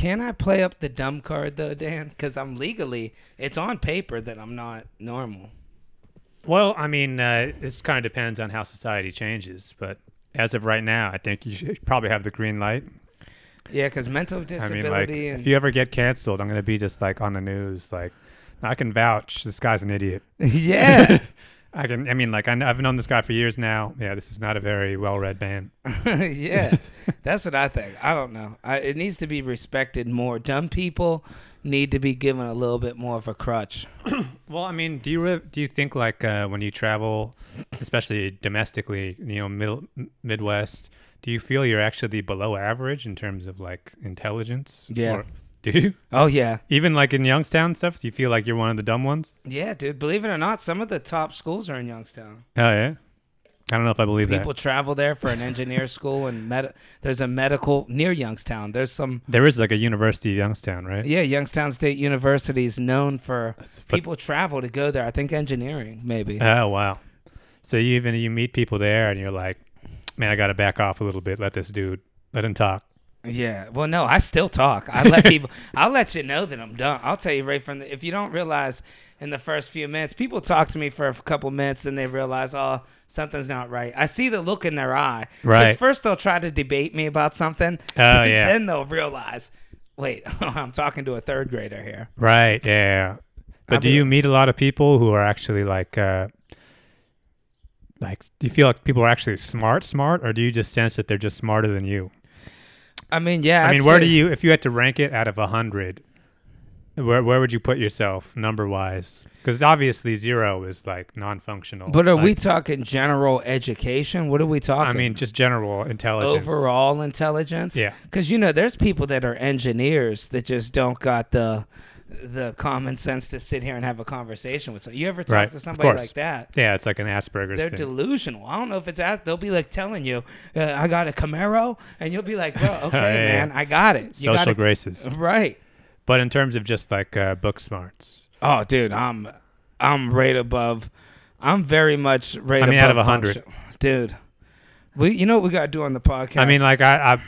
can I play up the dumb card though, Dan? Because I'm legally, it's on paper that I'm not normal. Well, I mean, uh, this kind of depends on how society changes, but as of right now, I think you should probably have the green light. Yeah, because mental I disability mean, like, and if you ever get canceled, I'm gonna be just like on the news, like, I can vouch this guy's an idiot. yeah, I can. I mean, like, I, I've known this guy for years now. Yeah, this is not a very well-read man. yeah, that's what I think. I don't know. I, it needs to be respected more. Dumb people need to be given a little bit more of a crutch. Well, I mean, do you re- do you think like uh, when you travel, especially domestically, you know, middle Midwest, do you feel you're actually below average in terms of like intelligence? Yeah. Or- do you Oh yeah, even like in Youngstown stuff? Do you feel like you're one of the dumb ones? yeah, dude. Believe it or not, some of the top schools are in Youngstown. Oh yeah. I don't know if I believe People that. People travel there for an engineer school, and med- there's a medical near Youngstown. There's some There is like a University of Youngstown, right? Yeah, Youngstown State University is known for But- people travel to go there. I think engineering, maybe. Oh wow. So you even you meet people there and you're like, man, I got to back off a little bit. Let this dude let him talk. Yeah. Well, no, I still talk. I let people. I'll let you know that I'm done. I'll tell you right from the. If you don't realize in the first few minutes, people talk to me for a couple minutes, then they realize, oh, something's not right. I see the look in their eye. Right. First, they'll try to debate me about something. Oh, yeah. then they'll realize, wait, I'm talking to a third grader here. Right. Yeah. But I'll do be- you meet a lot of people who are actually like, uh, like, do you feel like people are actually smart, smart, or do you just sense that they're just smarter than you? I mean, yeah. I I'd mean, where say- do you, if you had to rank it out of a hundred, where where would you put yourself number wise? Because obviously zero is like non-functional. But are we talking general education? What are we talking? I mean, just general intelligence. overall intelligence. Yeah. Because you know, there's people that are engineers that just don't got the the common sense to sit here and have a conversation with. So you ever talk Right, to somebody like that? Yeah, it's like an Asperger's They're thing. delusional. I don't know if it's as they'll be like telling you, uh, "I got a Camaro," and you'll be like, "Bro, okay, Yeah, yeah. man, I got it." You Social gotta- graces. right? But in terms of just like uh, book smarts, Oh, dude, I'm I'm right above. I'm very much right I mean, above out of 100. dude. We, you know what we got to do on the podcast? I mean, like I, I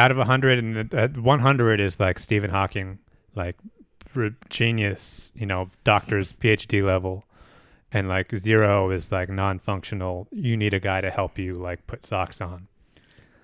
out of hundred and uh, one hundred is like Stephen Hawking, like genius, you know, doctor's PhD level, and like zero is like non-functional. You need a guy to help you like put socks on.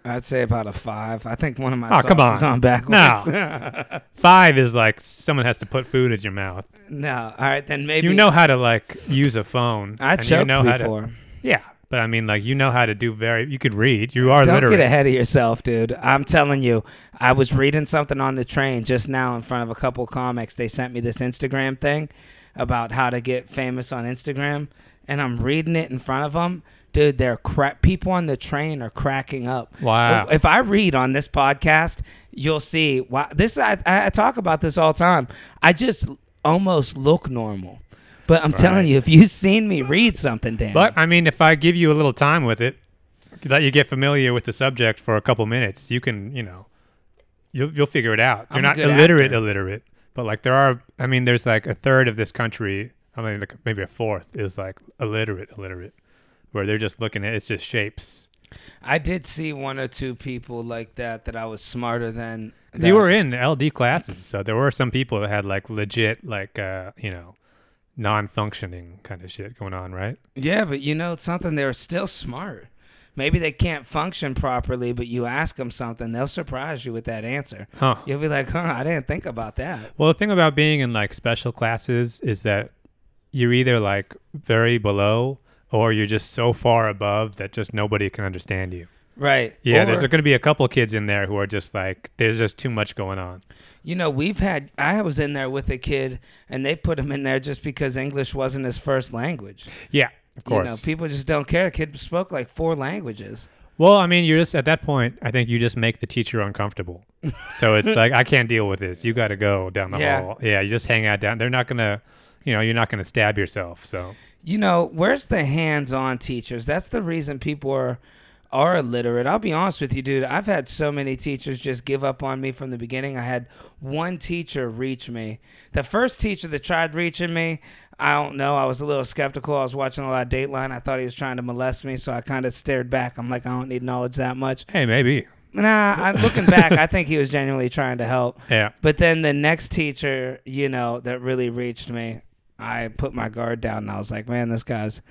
I'd say about a five. I think one of my Oh, come socks is on. on backwards. Five is like someone has to put food in your mouth. no, all right, then maybe you know how to like use a phone. I choked you know how before. to, yeah, but I mean, like you know how to do very. You could read. You are Don't literate. get ahead of yourself, dude. I'm telling you, I was reading something on the train just now in front of a couple comics. They sent me this Instagram thing about how to get famous on Instagram, and I'm reading it in front of them. Dude, they're cra- people on the train are cracking up. Wow. If I read on this podcast, you'll see. Why this I, I talk about this all the time. I just almost look normal, but I'm telling you, if you've seen me read something, Dan. But I mean, if I give you a little time with it, let you get familiar with the subject for a couple minutes, you can, you know, you'll you'll figure it out. You're a not illiterate, actor. illiterate, but like there are. I mean, there's like a third of this country. I mean, like maybe a fourth is like illiterate, illiterate, where they're just looking at it's just shapes. I did see one or two people like that that I was smarter than. that- You were in LD classes, so there were some people that had like legit, like uh, you know, non-functioning kind of shit going on, right? Yeah, but you know something, they're still smart. Maybe they can't function properly, but you ask them something, they'll surprise you with that answer. Huh. You'll be like, huh, I didn't think about that. Well, the thing about being in like special classes is that you're either like very below or you're just so far above that just nobody can understand you. Right. Yeah, Or, there's going to be a couple kids in there who are just like, there's just too much going on. You know, we've had, I was in there with a kid and they put him in there just because English wasn't his first language. Yeah, of You course. know, people just don't care. The kid spoke like four languages. well, I mean, you're just at that point, I think you just make the teacher uncomfortable. so it's like, I can't deal with this. You got to go down the Yeah. hall. Yeah, you just hang out down. They're not going to, you know, you're not going to stab yourself. So, You know, where's the hands-on teachers? That's the reason people are are illiterate. I'll be honest with you, dude. I've had so many teachers just give up on me from the beginning. I had one teacher reach me. The first teacher that tried reaching me, I don't know. I was a little skeptical. I was watching a lot of Dateline. I thought he was trying to molest me, so I kind of stared back. I'm like, I don't need knowledge that much. hey, maybe. Nah, I, looking back, I think he was genuinely trying to help. Yeah. But then the next teacher, you know, that really reached me, I put my guard down and I was like, man, this guy's,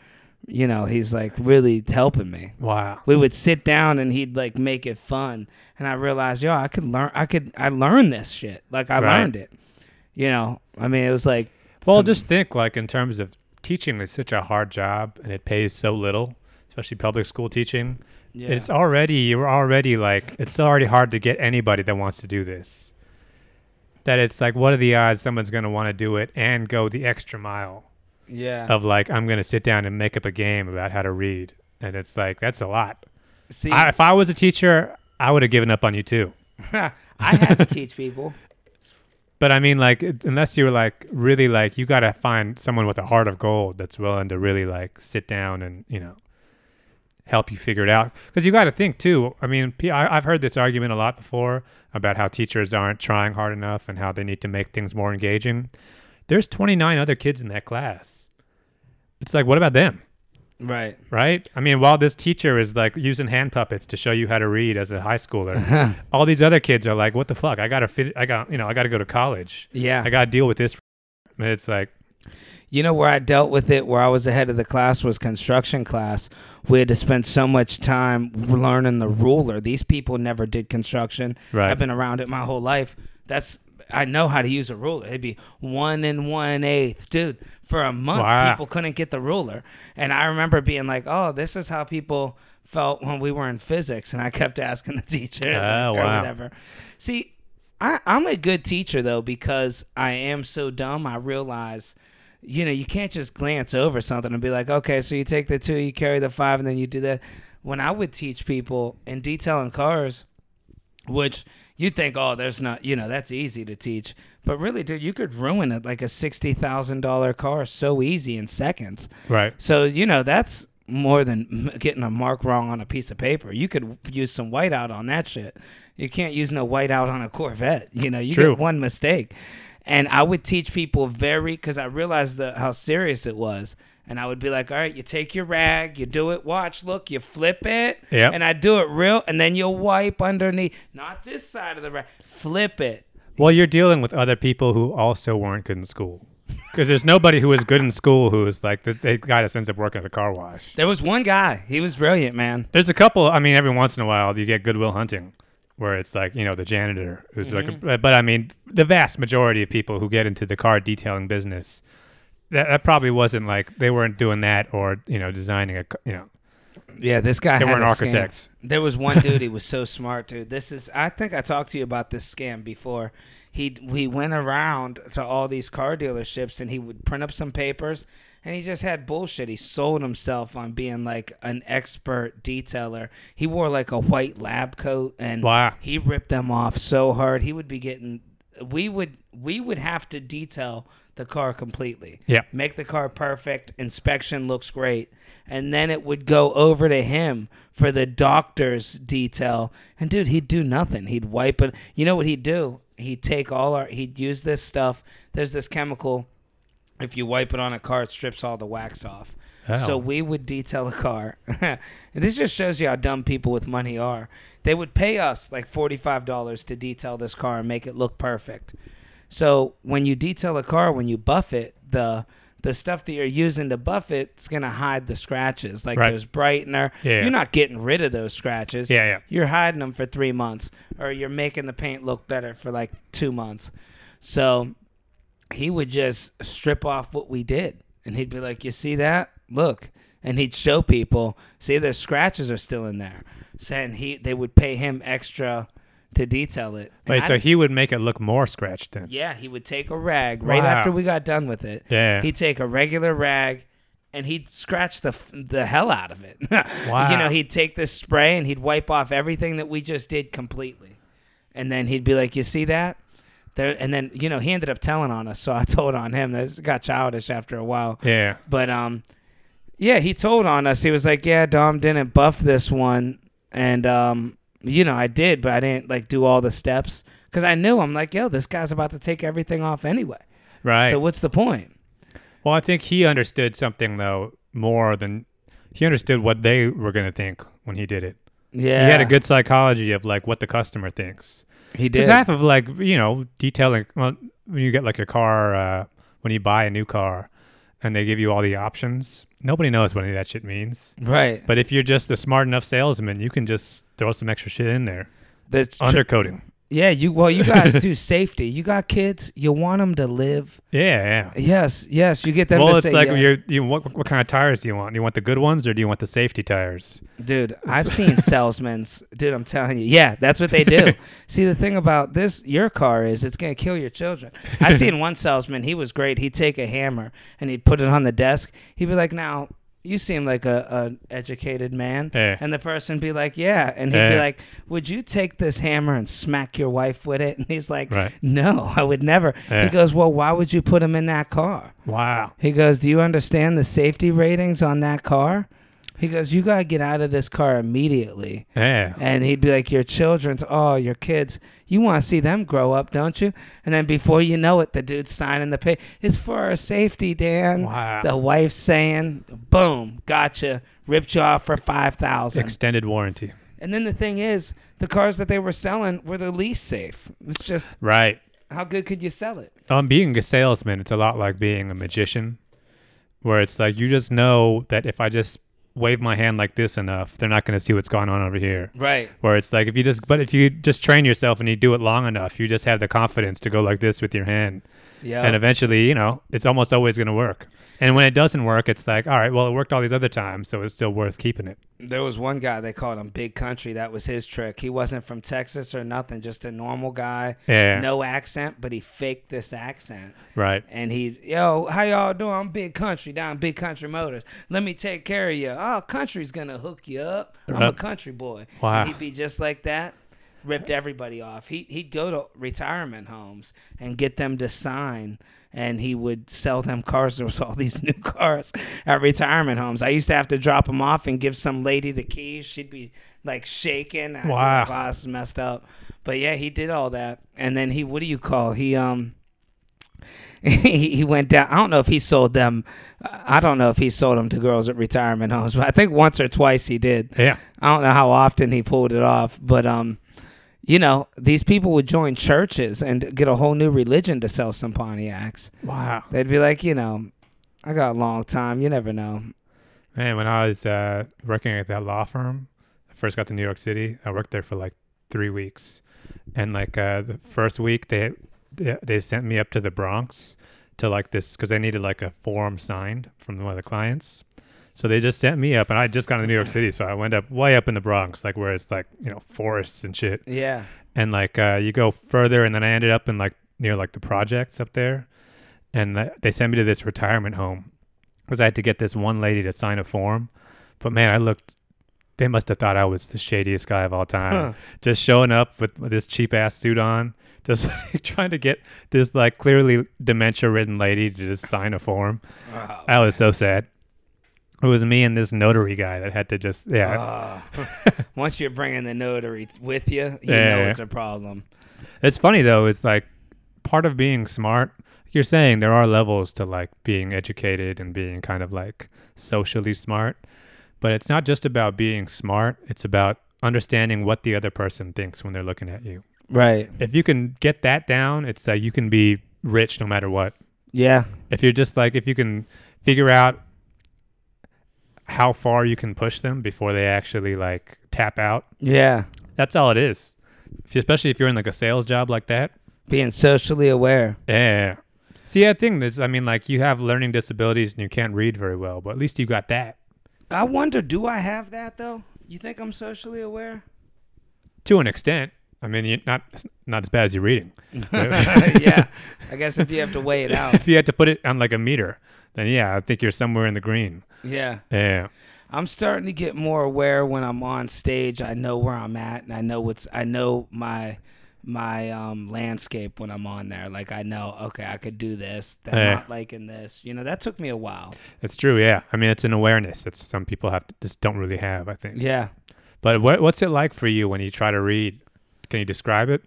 you know, he's like really helping me. Wow. We would sit down and he'd like make it fun, and I realized, yo, I could learn. I could. I learned this shit. Like I Right. learned it. You know, I mean, it was like. Well, some- just think like in terms of teaching is such a hard job and it pays so little, especially public school teaching. yeah. It's already you're already like it's already hard to get anybody that wants to do this. That it's like what are the odds someone's going to want to do it and go the extra mile yeah. of like I'm going to sit down and make up a game about how to read. And it's like that's a lot. See, I, if I was a teacher, I would have given up on you too. I had to teach people. But I mean, like, unless you're like really like, you got to find someone with a heart of gold that's willing to really like sit down and, you know, help you figure it out. Because you got to think too. I mean, I've heard this argument a lot before about how teachers aren't trying hard enough and how they need to make things more engaging. There's 29 other kids in that class. It's like, what about them? Right. Right? I mean, while this teacher is like using hand puppets to show you how to read as a high schooler, all these other kids are like, what the fuck? I got to fit, I got, you know, I got to go to college. Yeah. I got to deal with this. It's like, You know where I dealt with it, where I was ahead of the class, was construction class. We had to spend so much time learning the ruler. These people never did construction. Right. I've been around it my whole life. That's I know how to use a ruler. It'd be one and one eighth, dude. For a month, Wow. people couldn't get the ruler, and I remember being like, "Oh, this is how people felt when we were in physics." And I kept asking the teacher Oh, or wow. whatever. See, I, I'm a good teacher though because I am so dumb. I realize, you know, you can't just glance over something and be like, okay, so you take the two, you carry the five, and then you do that. When I would teach people in detailing cars, which you think, oh, there's not, you know, that's easy to teach, but really, dude, you could ruin it like a sixty thousand dollar car so easy in seconds. right. So you know that's more than getting a mark wrong on a piece of paper. You could use some whiteout on that shit. You can't use no whiteout on a Corvette. You know, you true. get one mistake. And I would teach people very because I realized the, how serious it was. And I would be like, all right, you take your rag, you do it, watch, look, you flip it. Yep. And I do it real, and then you'll wipe underneath. Not this side of the rag. Flip it. Well, you're dealing with other people who also weren't good in school. Because there's nobody who was good in school who was like, th- they got a sense of working at the car wash. There was one guy. He was brilliant, man. There's a couple, I mean, every once in a while you get Good Will Hunting, where it's like, you know, the janitor who's like, Mm-hmm. a, but I mean, the vast majority of people who get into the car detailing business, that, that probably wasn't like, they weren't doing that or, you know, designing a, you know, Yeah, this guy they had weren't a scam. architects. There was one dude. He was so smart, dude. This is. I think I talked to you about this scam before. He he went around to all these car dealerships and he would print up some papers and he just had bullshit. He sold himself on being like an expert detailer. He wore like a white lab coat and Wow. he ripped them off so hard. He would be getting. We would we would have to detail the car completely. Yeah. make the car perfect. Inspection looks great. And then it would go over to him for the doctor's detail. And dude he'd do nothing. He'd wipe it. You know what he'd do? He'd take all our he'd use this stuff. There's this chemical. If you wipe it on a car it strips all the wax off. Oh. so we would detail the car. And this just shows you how dumb people with money are they would pay us like $45 to detail this car and make it look perfect so when you detail a car, when you buff it, the the stuff that you're using to buff it's gonna hide the scratches. Like Right. there's brightener. Yeah. You're not getting rid of those scratches. Yeah, yeah. You're hiding them for three months, or you're making the paint look better for like two months. So he would just strip off what we did, and he'd be like, "You see that? Look." And he'd show people, see, the scratches are still in there. Saying he, they would pay him extra to detail it. And Wait, I so he would make it look more scratched then? yeah, he would take a rag right Wow. after we got done with it. Yeah. He'd take a regular rag and he'd scratch the the hell out of it. Wow. You know, he'd take this spray and he'd wipe off everything that we just did completely. And then he'd be like, "You see that?" There, and then you know he ended up telling on us, so I told on him. That got childish after a while. Yeah. But um, yeah, he told on us. He was like, "Yeah, Dom didn't buff this one," and um, you know, I did, but I didn't like do all the steps because I knew I'm like, "Yo, this guy's about to take everything off anyway." Right. So what's the point? Well, I think he understood something though more than he understood what they were going to think when he did it. Yeah. He had a good psychology of like what the customer thinks. He Because did. half of like you know detailing. Well, when you get like a car, uh, when you buy a new car, and they give you all the options, nobody knows what any of that shit means. right. But if you're just a smart enough salesman, you can just throw some extra shit in there. That's tr- Undercoating. Yeah. You well, you got to do safety. You got kids. You want them to live. Yeah, yeah. Yes. Yes. You get them well, to it's like you're, you what, what kind of tires do you want? Do you want the good ones or do you want the safety tires? Dude, I've seen salesmen's. Dude, I'm telling you. Yeah, that's what they do. See, the thing about this, your car is it's going to kill your children. I've seen one salesman. He was great. He'd take a hammer and he'd put it on the desk. He'd be like, now, you seem like a, a educated man. Yeah. And the person be like, yeah. And he'd be like, would you take this hammer and smack your wife with it? And he's like, Right. no, I would never. Yeah. He goes, well, why would you put him in that car? Wow. He goes, Do you understand the safety ratings on that car? He goes, You got to get out of this car immediately. Yeah. And he'd be like, Your children's, oh, your kids, you want to see them grow up, don't you? And then before you know it, the dude's signing the pay. It's for our safety, Dan. Wow. The wife's saying, Boom, gotcha. Ripped you off for 5000 Extended warranty. And then the thing is, the cars that they were selling were the least safe. It's just, Right. how good could you sell it? Um, being a salesman, it's a lot like being a magician, where it's like you just know that if I just wave my hand like this enough, they're not going to see what's going on over here. Right. Where it's like if you just, but if you just train yourself and you do it long enough, you just have the confidence to go like this with your hand, Yeah. and eventually, you know, it's almost always going to work. And when it doesn't work, it's like, all right, well, it worked all these other times, so it's still worth keeping it. There was one guy they called him Big Country. That was his trick. He wasn't from Texas or nothing, just a normal guy, Yeah. no accent, but he faked this accent. Right. And he, yo, how y'all doing? I'm Big Country down Big Country Motors. Let me take care of you. Oh, Country's gonna hook you up. I'm a country boy. Wow. And he'd be just like that. Ripped everybody off. He he'd go to retirement homes and get them to sign, and he would sell them cars. There was all these new cars at retirement homes. I used to have to drop them off and give some lady the keys. She'd be like shaking. Wow. like, "Wow, this is messed up. But yeah, he did all that, and then he what do you call he um he, he went down. I don't know if he sold them. I don't know if he sold them to girls at retirement homes, but I think once or twice he did. Yeah. I don't know how often he pulled it off, but um, you know, these people would join churches and get a whole new religion to sell some Pontiacs. Wow. They'd be like, you know, I got a long time. You never know. Man, when I was uh, working at that law firm, I first got to New York City. I worked there for like three weeks, and like uh, the first week, they they they sent me up to the Bronx to like this because they needed like a form signed from one of the clients. So they just sent me up, and I just got to New York City, so I went up way up in the Bronx, like where it's like you know forests and shit, Yeah. and like uh, you go further, and then I ended up in like near like the projects up there, and th- they sent me to this retirement home because I had to get this one lady to sign a form. But man, I looked. They must have thought I was the shadiest guy of all time. Huh. Just showing up with, with this cheap ass suit on, just like, trying to get this like clearly dementia ridden lady to just sign a form. Wow. I was so sad. It was me and this notary guy that had to just yeah. Ah. Once you're bringing the notary with you, you know Yeah. it's a problem. It's funny though. It's like part of being smart. You're saying there are levels to like being educated and being kind of like socially smart, but it's not just about being smart. It's about understanding what the other person thinks when they're looking at you. Right. If you can get that down, it's that you can be rich no matter what. Yeah. If you're just like if you can figure out how far you can push them before they actually like tap out, Yeah. that's all it is. If, especially if you're in like a sales job like that, Being socially aware. Yeah. See, I think this. I mean, like you have learning disabilities and you can't read very well, but at least you got that I wonder, do I have that though? You think I'm socially aware? to an extent. I mean, you're not not as bad as you're reading. yeah. I guess if you have to weigh it out. If you had to put it on like a meter, then yeah, I think you're somewhere in the green. Yeah. Yeah. I'm starting to get more aware when I'm on stage. I know where I'm at and I know what's I know my my um landscape when I'm on there. Like I know, okay, I could do this. They're Yeah. not liking this. You know, that took me a while. It's true. Yeah. I mean, it's an awareness that some people have to, just don't really have. I think. Yeah. But what what's it like for you when you try to read? Can you describe it?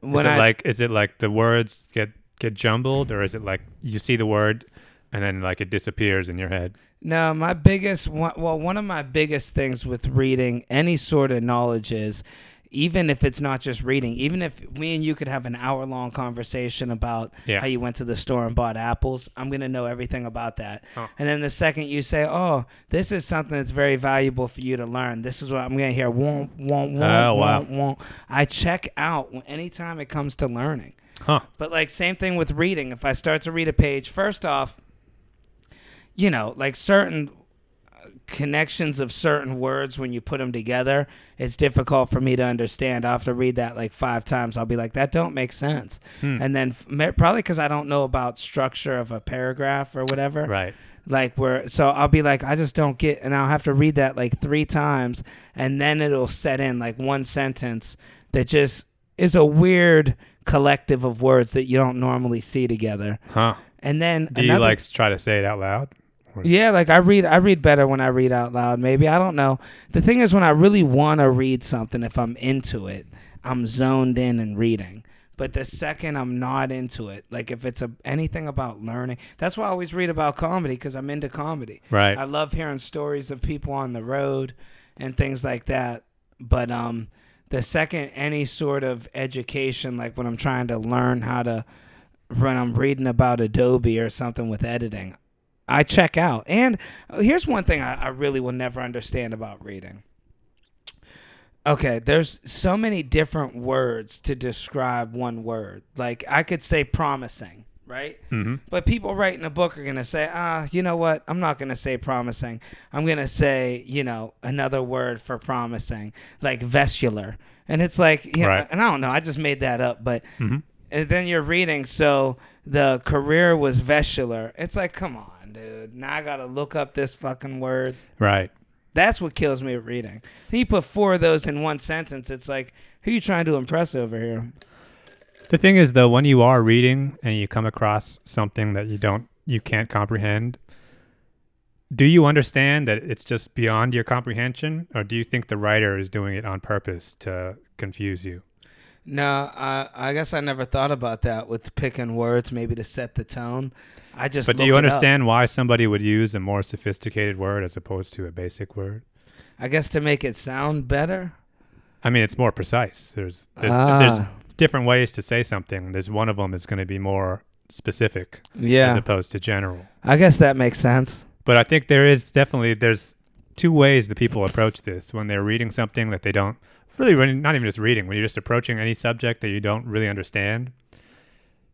When is it I like is it like the words get get jumbled, or is it like you see the word and then like it disappears in your head. No, my biggest one, well, one of my biggest things with reading any sort of knowledge is even if it's not just reading, even if me and you could have an hour long conversation about Yeah. how you went to the store and bought apples, I'm going to know everything about that. Huh. And then the second you say, oh, this is something that's very valuable for you to learn, this is what I'm going to hear. Won't, won't, won't, Oh, wow. won't. I check out anytime it comes to learning. Huh. But like same thing with reading. If I start to read a page, first off, you know, like certain connections of certain words when you put them together, it's difficult for me to understand. I have to read that like five times. I'll be like, that don't make sense. Hmm. And then probably because I don't know about structure of a paragraph or whatever Right. like where so i'll be like i just don't get and i'll have to read that like three times and then it'll set in like one sentence that just is a weird collective of words that you don't normally see together Huh. and then Do you like try to say it out loud? Yeah like i read i read better when i read out loud maybe. I don't know. The thing is when i really want to read something if i'm into it i'm zoned in and reading. But the second i'm not into it like if it's a anything about learning that's why i always read about comedy because i'm into comedy. Right. I love hearing stories of people on the road and things like that. But um, the second any sort of education, like when I'm trying to learn how to, when I'm reading about Adobe or something with editing, I check out. And uh, here's one thing I, I really will never understand about reading. Okay, there's so many different words to describe one word. Like I could say promising, right? mm-hmm. But people writing a book are going to say, ah, you know what? I'm not going to say promising. I'm going to say, you know, another word for promising, like vestular. And it's like, yeah, Right. and I don't know. I just made that up. But Mm-hmm. and then you're reading, so the career was vestular. It's like, come on, dude. Now I got to look up this fucking word. Right. That's what kills me reading. He put four of those in one sentence. It's like, who you trying to impress over here? The thing is, though, when you are reading and you come across something that you don't, you can't comprehend, do you understand that it's just beyond your comprehension, or do you think the writer is doing it on purpose to confuse you? No, I I guess I never thought about that with picking words, maybe to set the tone. I just. But do you understand why somebody would use a more sophisticated word as opposed to a basic word? I guess to make it sound better. I mean, it's more precise. There's there's, Ah. there's different ways to say something. There's one of them is going to be more specific yeah. as opposed to general. I guess that makes sense. But I think there is definitely there's two ways that people approach this when they're reading something that they don't really when not even just reading when you're just approaching any subject that you don't really understand.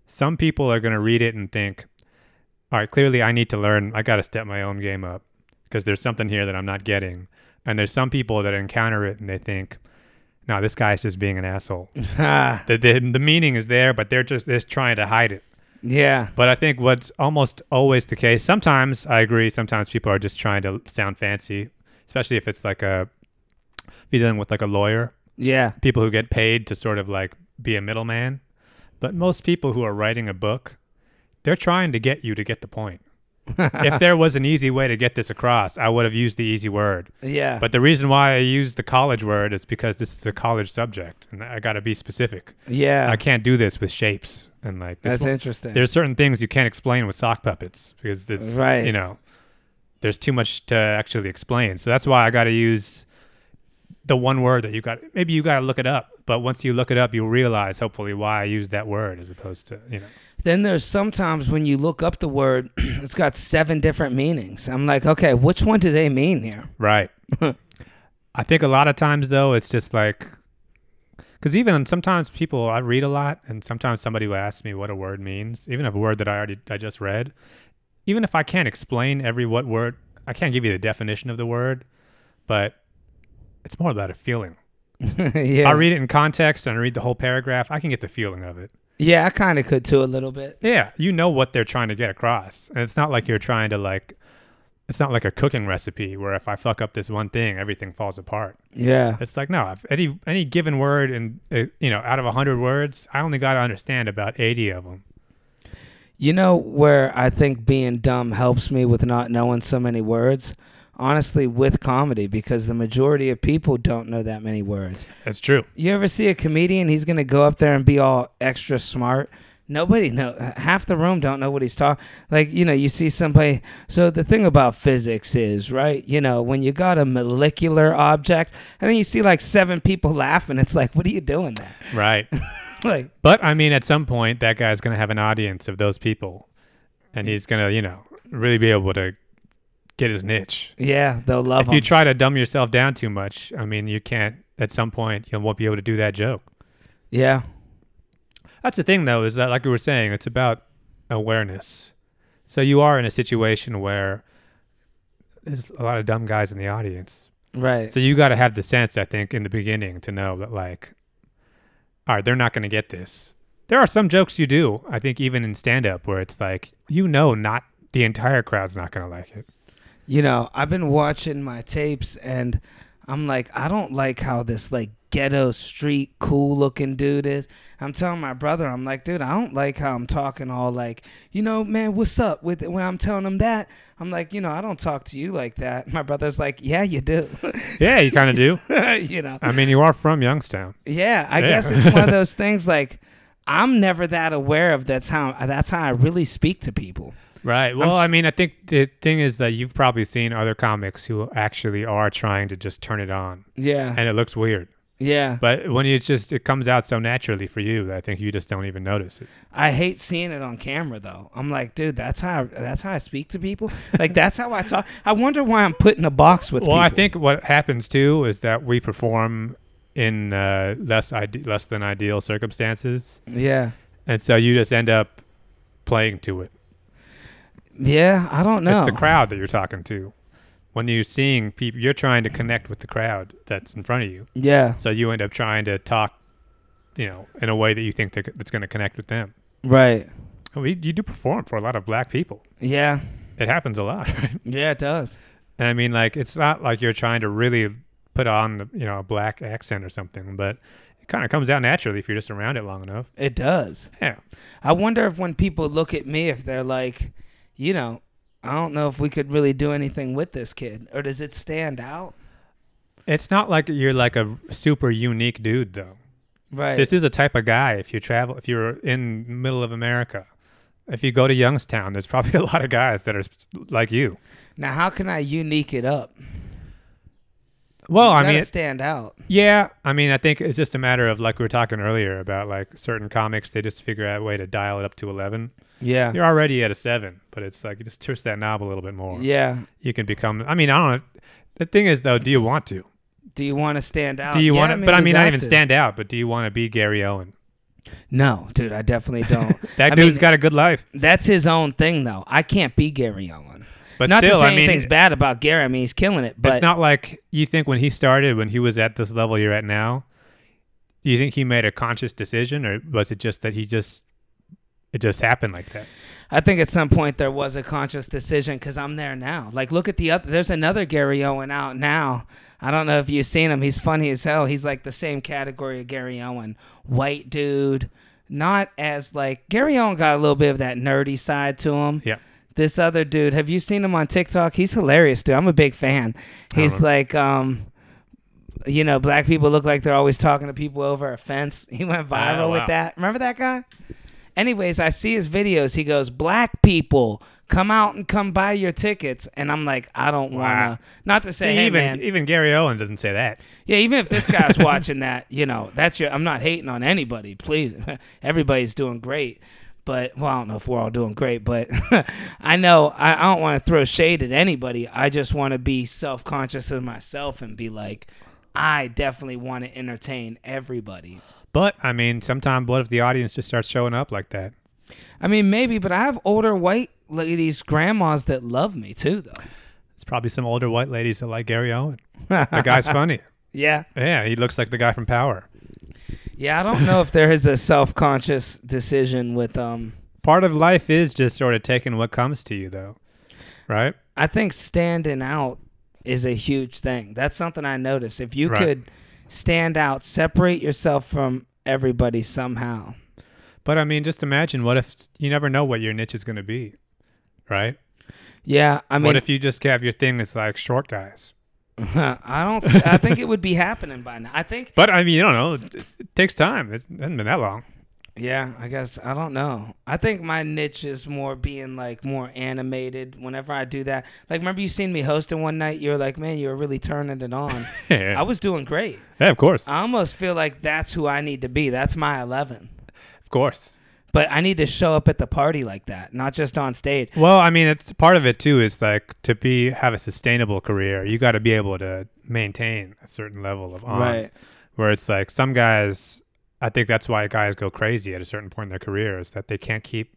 Some people are going to read it and think, "All right, clearly I need to learn. I got to step my own game up because there's something here that I'm not getting." And there's some people that encounter it and they think, "No, this guy's just being an asshole." The, the the meaning is there, but they're just they're just trying to hide it. yeah, But I think what's almost always the case, sometimes I agree, sometimes people are just trying to sound fancy, especially if it's like a, if you're dealing with like a lawyer, yeah, people who get paid to sort of like be a middleman. But most people who are writing a book, they're trying to get you to get the point. if there was an easy way to get this across, I would have used the easy word. yeah. But the reason why I used the college word is because this is a college subject and I got to be specific. yeah, I can't do this with shapes and like this that's one- interesting. there's certain things you can't explain with sock puppets because it's Right. you know there's too much to actually explain so that's why i got to use the one word that you got maybe you got to look it up but once you look it up you'll realize hopefully why i used that word as opposed to you know then there's sometimes when you look up the word, it's got seven different meanings. I'm like, okay, which one do they mean here? right i think a lot of times though it's just like because even sometimes people i read a lot and sometimes somebody will ask me what a word means even if a word that i already i just read even if i can't explain every what word i can't give you the definition of the word but it's more about a feeling yeah, i read it in context and I read the whole paragraph i can get the feeling of it yeah, I kind of could too a little bit. yeah you know what they're trying to get across and it's not like you're trying to like it's not like a cooking recipe where if i fuck up this one thing everything falls apart Yeah, It's like no, if any any given word and uh, you know out of hundred words, I only got to understand about eighty of them. You know where I think being dumb helps me with not knowing so many words? Honestly, with comedy, because the majority of people don't know that many words. That's true. You ever see a comedian? He's going to go up there and be all extra smart. Nobody know half the room don't know what he's talking. Like you know, you see somebody. So the thing about physics is right. You know, when you got a molecular object, and then you see like seven people laughing, it's like, what are you doing there? Right. like, But I mean, at some point, that guy's going to have an audience of those people, and he's going to, you know, really be able to get his niche. yeah, they'll love him. if you try to dumb yourself down too much, I mean, you can't. At some point, you won't be able to do that joke. yeah, That's the thing, though, is that like we were saying, it's about awareness. So you are in a situation where there's a lot of dumb guys in the audience. right. So you got to have the sense, I think, in the beginning to know that, like, all right, they're not going to get this. There are some jokes you do, I think, even in stand up, where it's like, you know, not the entire crowd's not going to like it. You know, I've been watching my tapes and I'm like, I don't like how this like ghetto street cool looking dude is. I'm telling my brother, I'm like, dude, I don't like how I'm talking all like, you know, man, what's up with it? When I'm telling him that, I'm like, you know, I don't talk to you like that. My brother's like, yeah, you do. Yeah, you kind of do. you know, I mean, you are from Youngstown. yeah, I Yeah. guess it's one of those things like I'm never that aware of that's how that's how I really speak to people. Right. Well, I mean, I think the thing is that you've probably seen other comics who actually are trying to just turn it on, Yeah. and it looks weird. Yeah. But when you just it comes out so naturally for you, I think you just don't even notice it. I hate seeing it on camera though. I'm like, dude, that's how that's how I speak to people. Like that's how I talk. I wonder why I'm put in a box with Well, people. I think what happens too is that we perform in uh, less ide- less than ideal circumstances, Yeah. and so you just end up playing to it. Yeah, I don't know. It's the crowd that you're talking to. When you're seeing people, you're trying to connect with the crowd that's in front of you. Yeah. So you end up trying to talk, you know, in a way that you think that- that's going to connect with them. Right. Oh, we, you do perform for a lot of black people. Yeah. It happens a lot, right? Yeah, it does. And I mean, like, it's not like you're trying to really put on, you know, a black accent or something, but it kind of comes out naturally if you're just around it long enough. It does. Yeah. I wonder if when people look at me if they're like, you know, I don't know if we could really do anything with this kid or does it stand out? It's not like you're like a super unique dude, though. Right. This is a type of guy. If you travel, if you're in middle of America, if you go to Youngstown, there's probably a lot of guys that are like you. now, how can I unique it up? Well, I mean, it- stand out. yeah, I mean, I think it's just a matter of like we were talking earlier about like certain comics, they just figure out a way to dial it up to eleven. Yeah. You're already at a seven, but it's like you just twist that knob a little bit more. Yeah. You can become. I mean, I don't know. The thing is, though, do you want to? Do you want to stand out? Do you Yeah, want to? But I mean, not even to. stand out. But do you want to be Gary Owen? No, dude, I definitely don't. That I dude's mean, got a good life. That's his own thing, though. I can't be Gary Owen. But not still, to say I mean, anything's bad about Gary. I mean, he's killing it. But it's not like you think when he started, when he was at this level you're at now. Do you think he made a conscious decision, or was it just that he just it just happened like that? I think at some point there was a conscious decision because I'm there now. Like, look at the other. There's another Gary Owen out now. I don't know if you've seen him. He's funny as hell. He's like the same category of Gary Owen, white dude. Not as like Gary Owen got a little bit of that nerdy side to him. Yeah. This other dude, have you seen him on TikTok? He's hilarious, dude. I'm a big fan. He's like, um, you know, black people look like they're always talking to people over a fence. He went viral Oh, wow. with that. Remember that guy? Anyways, I see his videos. He goes, "Black people, come out and come buy your tickets." And I'm like, I don't wanna. Not to say, See, hey even man, even Gary Owen doesn't say that. yeah. Even if this guy's watching that, you know, that's your. I'm not hating on anybody. Please, everybody's doing great. But well, I don't know if we're all doing great, but I know I, I don't want to throw shade at anybody. I just want to be self conscious of myself and be like, I definitely want to entertain everybody. But I mean, sometimes what if the audience just starts showing up like that? I mean, maybe, but I have older white ladies, grandmas that love me too, though. It's probably some older white ladies that like Gary Owen. The guy's funny. yeah, Yeah, he looks like the guy from Power. yeah. I don't know if there is a self-conscious decision with um. Part of life is just sort of taking what comes to you, though, right? I think standing out is a huge thing. That's something I noticed. If you Right. could stand out, separate yourself from everybody somehow. But I mean, just imagine what if you never know what your niche is going to be, right? Yeah, I mean, what if you just have your thing that's like short guys? I don't. I think it would be happening by now. I think But I mean, you don't know. It, it takes time. It hasn't been that long. Yeah, I guess I don't know. I think my niche is more being like more animated. Whenever I do that, like remember you seen me hosting one night? You were like, man, you were really turning it on. yeah. I was doing great. yeah, of course, I almost feel like that's who I need to be. That's my eleven. of course. But I need to show up at the party like that, not just on stage. Well, I mean, it's part of it too. Is like to be have a sustainable career, you got to be able to maintain a certain level of on. Right. Where it's like some guys, I think that's why guys go crazy at a certain point in their career is that they can't keep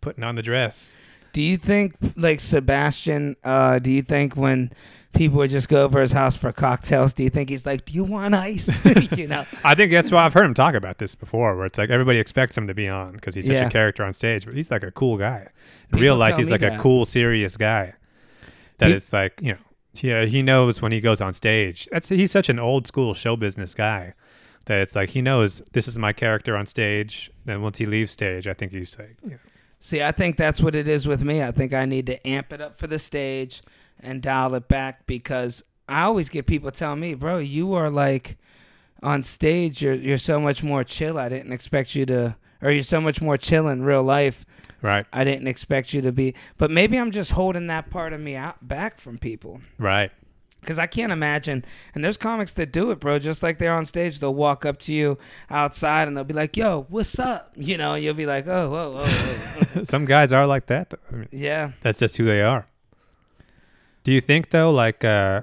putting on the dress. Do you think like Sebastian? Uh, do you think when people would just go over his house for cocktails, do you think he's like, "Do you want ice?" you know. I think that's why I've heard him talk about this before, where it's like everybody expects him to be on because he's such Yeah. a character on stage, but he's like a cool guy. In People real life, he's like a cool, serious guy. That Pe- it's like you know, yeah, he knows when he goes on stage. That's he's such an old school show business guy that it's like he knows this is my character on stage. Then once he leaves stage, I think he's like, you know, See, I think that's what it is with me. I think I need to amp it up for the stage and dial it back because I always get people telling me, "Bro, you are like on stage. You're you're so much more chill. I didn't expect you to, or you're so much more chill in real life. right, I didn't expect you to be." But maybe I'm just holding that part of me out back from people. right, Because I can't imagine, and there's comics that do it, bro. Just like they're on stage, they'll walk up to you outside and they'll be like, "Yo, what's up?" You know, and you'll be like, "Oh, whoa, whoa, whoa." some guys are like that. though. I mean, yeah. that's just who they are. Do you think though, like uh,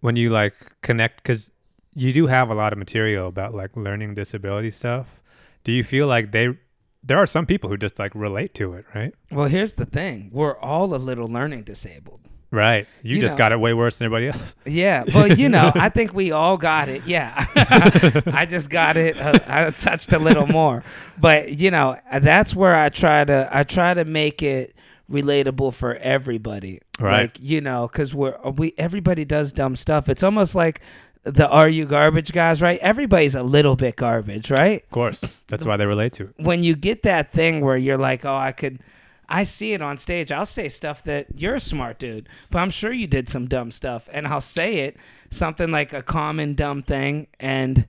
when you like connect, because you do have a lot of material about like learning disability stuff. Do you feel like they? There are some people who just like relate to it, right? Well, here's the thing: we're all a little learning disabled. Right. You, You just know. got it way worse than everybody else. Yeah, well, you know, I think we all got it. Yeah, I just got it. Uh, I touched a little more, but you know, that's where I try to. I try to make it relatable for everybody. Right. Like you know, because we're we everybody does dumb stuff. It's almost like the "Are you garbage?" guys, right? Everybody's a little bit garbage, right? Of course. That's why they relate to it. when you get that thing where you're like, oh, I could, I see it on stage. I'll say stuff that you're a smart dude, but I'm sure you did some dumb stuff, and I'll say it something like a common dumb thing, and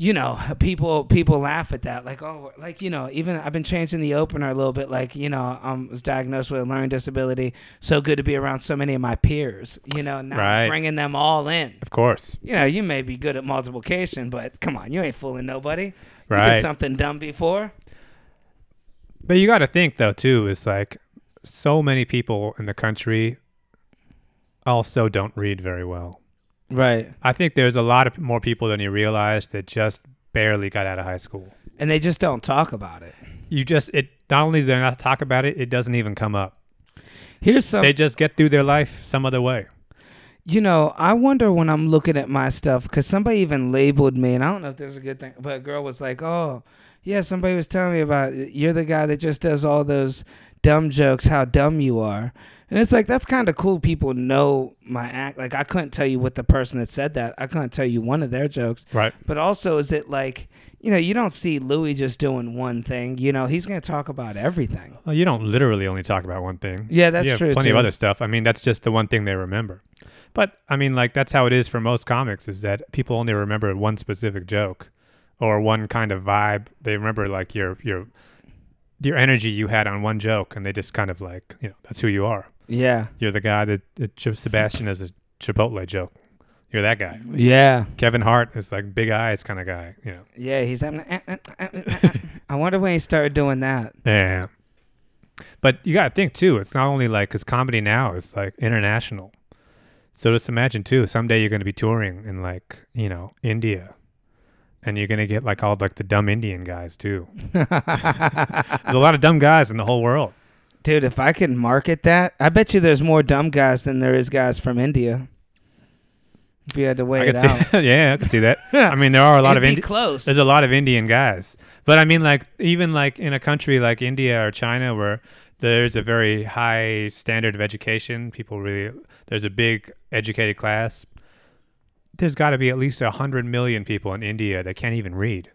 you know, people people laugh at that, like oh, like you know, even I've been changing the opener a little bit, like you know, I was diagnosed with a learning disability. So good to be around so many of my peers, you know, now Right. bringing them all in. Of course. You know, you may be good at multiplication, but come on, you ain't fooling nobody. You Right. did something dumb before. But you got to think though too is like so many people in the country also don't read very well. Right. I think there's a lot of more people than you realize that just barely got out of high school. And they just don't talk about it. You just it not only do they not talk about it, it doesn't even come up. Here's some, they just get through their life some other way. you know, I wonder when I'm looking at my stuff, because somebody even labeled me, and I don't know if there's a good thing, but a girl was like, oh, yeah, somebody was telling me about it. you're the guy that just does all those dumb jokes, how dumb you are. And it's like, that's kind of cool. People know my act. Like, I couldn't tell you what the person that said that, I couldn't tell you one of their jokes. Right. But also, is it like, you know, you don't see Louis just doing one thing. You know, he's going to talk about everything. Well, you don't literally only talk about one thing. Yeah, that's you have true. Plenty of other stuff. I mean, that's just the one thing they remember. But I mean, like that's how it is for most comics. Is that people only remember one specific joke, or one kind of vibe. They remember like your your your energy you had on one joke, and they just kind of like you know that's who you are. Yeah. You're the guy that, that Sebastian has a Chipotle joke. You're that guy. Yeah. Kevin Hart is like big eyes kind of guy. You know. Yeah, he's. Eh, eh, eh, I wonder when he started doing that. Yeah. But you got to think too. It's not only like because comedy now is like international. So just imagine too. Someday you're going to be touring in like you know India, and you're going to get like all like the dumb Indian guys too. There's a lot of dumb guys in the whole world. Dude, if I could market that, I bet you there's more dumb guys than there is guys from India. If you had to I weigh it see. out. yeah, I could see that. I mean, there are a lot It'd of be Indi- close. There's a lot of Indian guys, but I mean, like even like in a country like India or China, where there's a very high standard of education, people really there's a big educated class. There's got to be at least a hundred million people in India that can't even read.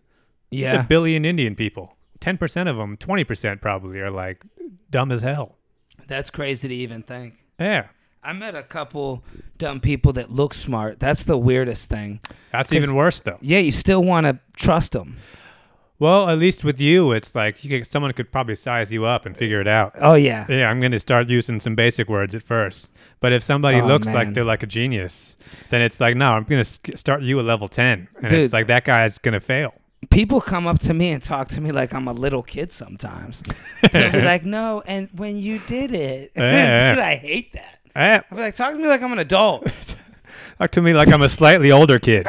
It's yeah. a billion Indian people. Ten percent of them, twenty percent probably, are like dumb as hell. That's crazy to even think. Yeah, I met a couple dumb people that look smart. That's the weirdest thing. That's even worse though. Yeah, you still want to trust them. Well, at least with you, it's like you could, someone could probably size you up and figure it out. Oh yeah. Yeah, I'm going to start using some basic words at first. But if somebody Oh, looks man. like they're like a genius, then it's like, no, I'm going to start you at level 10. And Dude. it's like that guy's going to fail. People come up to me and talk to me like I'm a little kid sometimes. They'll be like, "No," and when you did it, Yeah. dude, I hate that. Eh. I'll be like, "Talk to me like I'm an adult." talk to me like I'm a slightly older kid.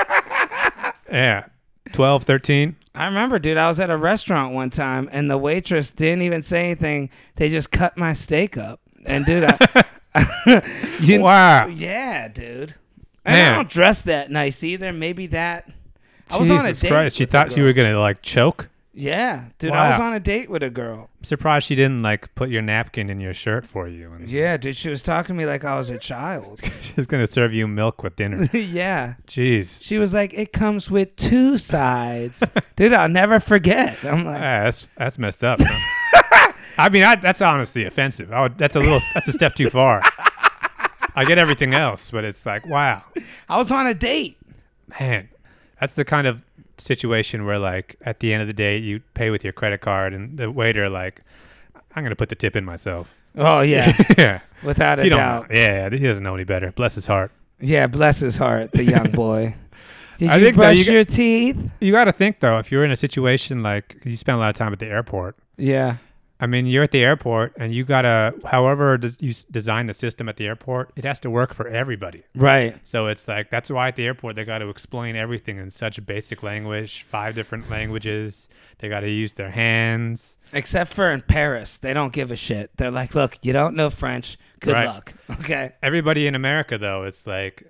yeah. 12, 13. I remember, dude, I was at a restaurant one time and the waitress didn't even say anything. They just cut my steak up. And dude, I, you, Wow. yeah, dude. And Man. I don't dress that nice either. Maybe that. I was on a Jesus date. Christ. She thought you were going to like choke. Yeah, dude, I was on a date with a girl. I'm surprised she didn't like put your napkin in your shirt for you. And Yeah, dude, she was talking to me like I was a child. She's going to serve you milk with dinner. yeah. Jeez. She was like, it comes with two sides. dude, I'll never forget. I'm like, Ah, that's that's messed up. I mean, I, that's honestly offensive. I would, that's a little. That's a step too far. I get everything else, but it's like, wow, I was on a date. man, that's the kind of situation where, like, at the end of the day, you pay with your credit card, and the waiter, like, I'm gonna put the tip in myself. Oh, yeah, yeah, without a he doubt. Yeah, he doesn't know any better. Bless his heart. Yeah, bless his heart, the young boy. Did I you think brush you got- your teeth? You got to think though, if you're in a situation like you spend a lot of time at the airport. Yeah. I mean, you're at the airport, and you gotta, however des- you s- design the system at the airport, it has to work for everybody. Right. So it's like that's why at the airport they got to explain everything in such basic language, five different languages. They got to use their hands. Except for in Paris, they don't give a shit. They're like, look, you don't know French. Good Right. luck. Okay. Everybody in America though, it's like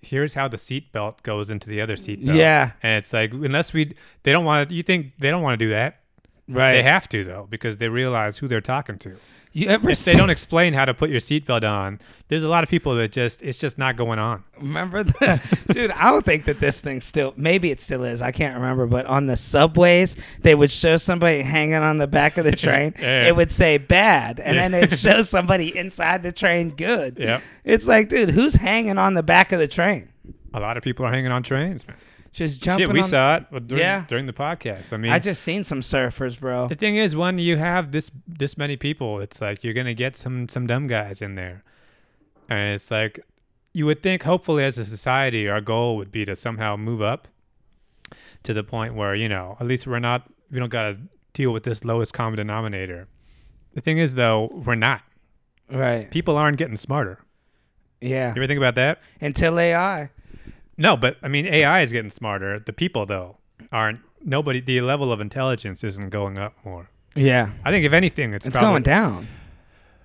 here's how the seat belt goes into the other seatbelt. Yeah. And it's like unless we they don't want to you think they don't want to do that. Right. They have to though because they realize who they're talking to. you ever If they don't explain how to put your seatbelt on, there's a lot of people that just it's just not going on. Remember the dude? I don't think that this thing still. Maybe it still is. I can't remember. But on the subways, they would show somebody hanging on the back of the train. Yeah. It would say bad, and Yeah. then it show somebody inside the train good. Yep. It's like, dude, who's hanging on the back of the train? A lot of people are hanging on trains, man. Just jumping. Shit, we on saw it during, Yeah. during the podcast. I mean, I just seen some surfers, bro. the thing is, when you have this this many people, it's like you're gonna get some some dumb guys in there, and it's like you would think, hopefully, as a society, our goal would be to somehow move up to the point where you know at least we're not we don't gotta deal with this lowest common denominator. The thing is, though, we're not. Right. People aren't getting smarter. Yeah. You ever think about that? Until AI. No, but I mean, AI is getting smarter. The people, though, aren't. Nobody. The level of intelligence isn't going up more. Yeah. I think if anything, it's, It's probably, going down.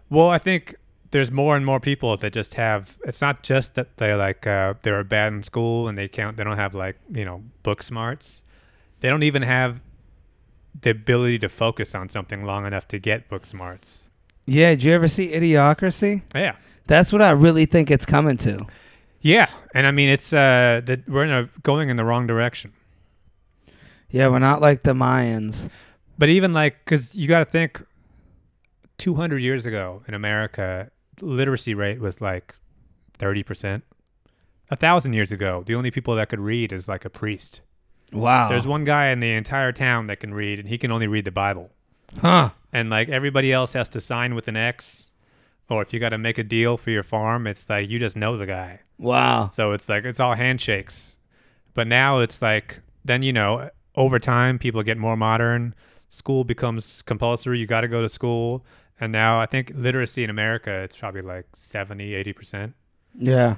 Well, I think there's more and more people that just have. It's not just that they like uh, they were bad in school and they can't. They don't have like you know book smarts. They don't even have the ability to focus on something long enough to get book smarts. Yeah. Did you ever see Idiocracy? Yeah. That's what I really think it's coming to. Yeah, and I mean it's uh that we're in a, going in the wrong direction. Yeah, we're not like the Mayans. But even like, because you got to think, 200 years ago in America, literacy rate was like 30%. A thousand years ago, the only people that could read is like a priest. Wow. There's one guy in the entire town that can read, and he can only read the Bible. Huh. And like everybody else has to sign with an X, or if you got to make a deal for your farm, it's like you just know the guy. Wow. So it's like it's all handshakes. But now it's like then you know over time people get more modern. School becomes compulsory. You got to go to school. And now I think literacy in America it's probably like 70, 80%. Yeah.